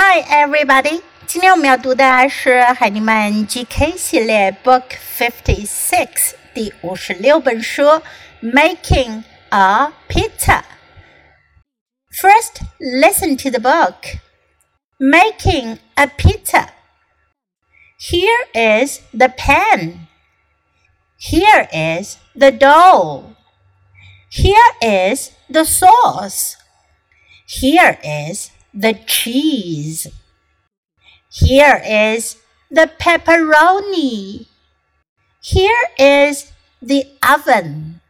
Hi, everybody！今天我们要读的是海尼曼 GK 系列 Book Fifty Six 第五十六本书《Making a Pizza》。First, listen to the book. Making a pizza. Here is the pan. Here is the dough. Here is the sauce. Here is the cheese. Here is the pepperoni. Here is the oven.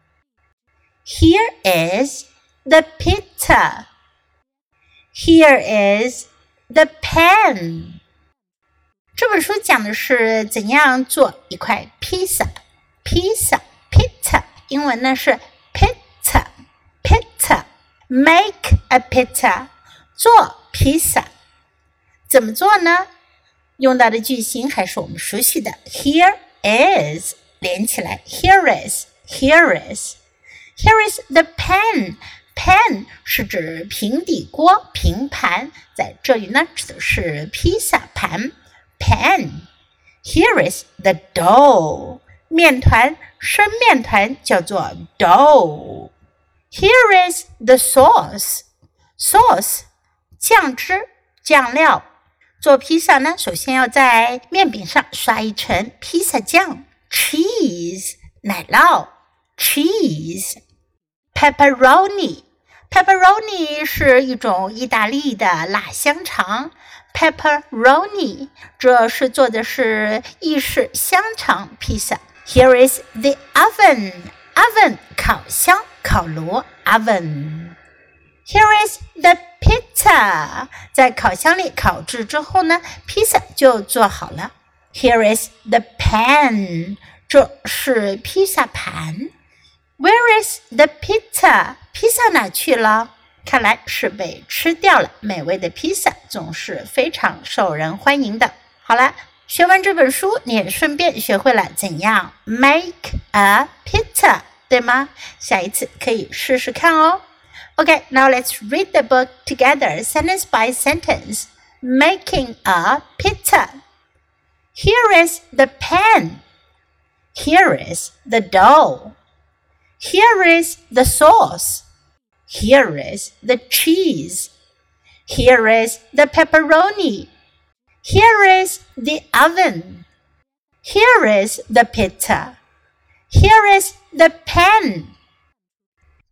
Here is the pizza. Here is the pan. 这本书讲的是怎样做一块披萨。披萨，pizza，英文呢是 pizza，pizza。Make a pizza， 做披萨。怎么做呢？用到的句型还是我们熟悉的，Here is 连起来，Here is，Here is，Here is the pan。pan 是指平底锅、平盘，在这里呢指的是披萨盘。pan。Here is the dough。面团，生面团叫做 dough。Here is the sauce. Sauce. 酱汁、酱料。做披萨呢，首先要在面饼上刷一层披萨酱。Cheese 奶酪，cheese。Pepperoni pepperoni 是一种意大利的辣香肠。Pepperoni 这是做的是意式香肠披萨。Here is the oven oven 烤箱。烤炉 oven。Here is the pizza，在烤箱里烤制之后呢，披萨就做好了。Here is the pan，这是披萨盘。Where is the pizza？披萨哪去了？看来是被吃掉了。美味的披萨总是非常受人欢迎的。好了，学完这本书，你也顺便学会了怎样 make a pizza。对吗？下一次可以试试看哦。Okay, now let's read the book together, sentence by sentence. Making a pizza. Here is the pan. Here is the dough. Here is the sauce. Here is the cheese. Here is the pepperoni. Here is the oven. Here is the pizza. Here is the pen。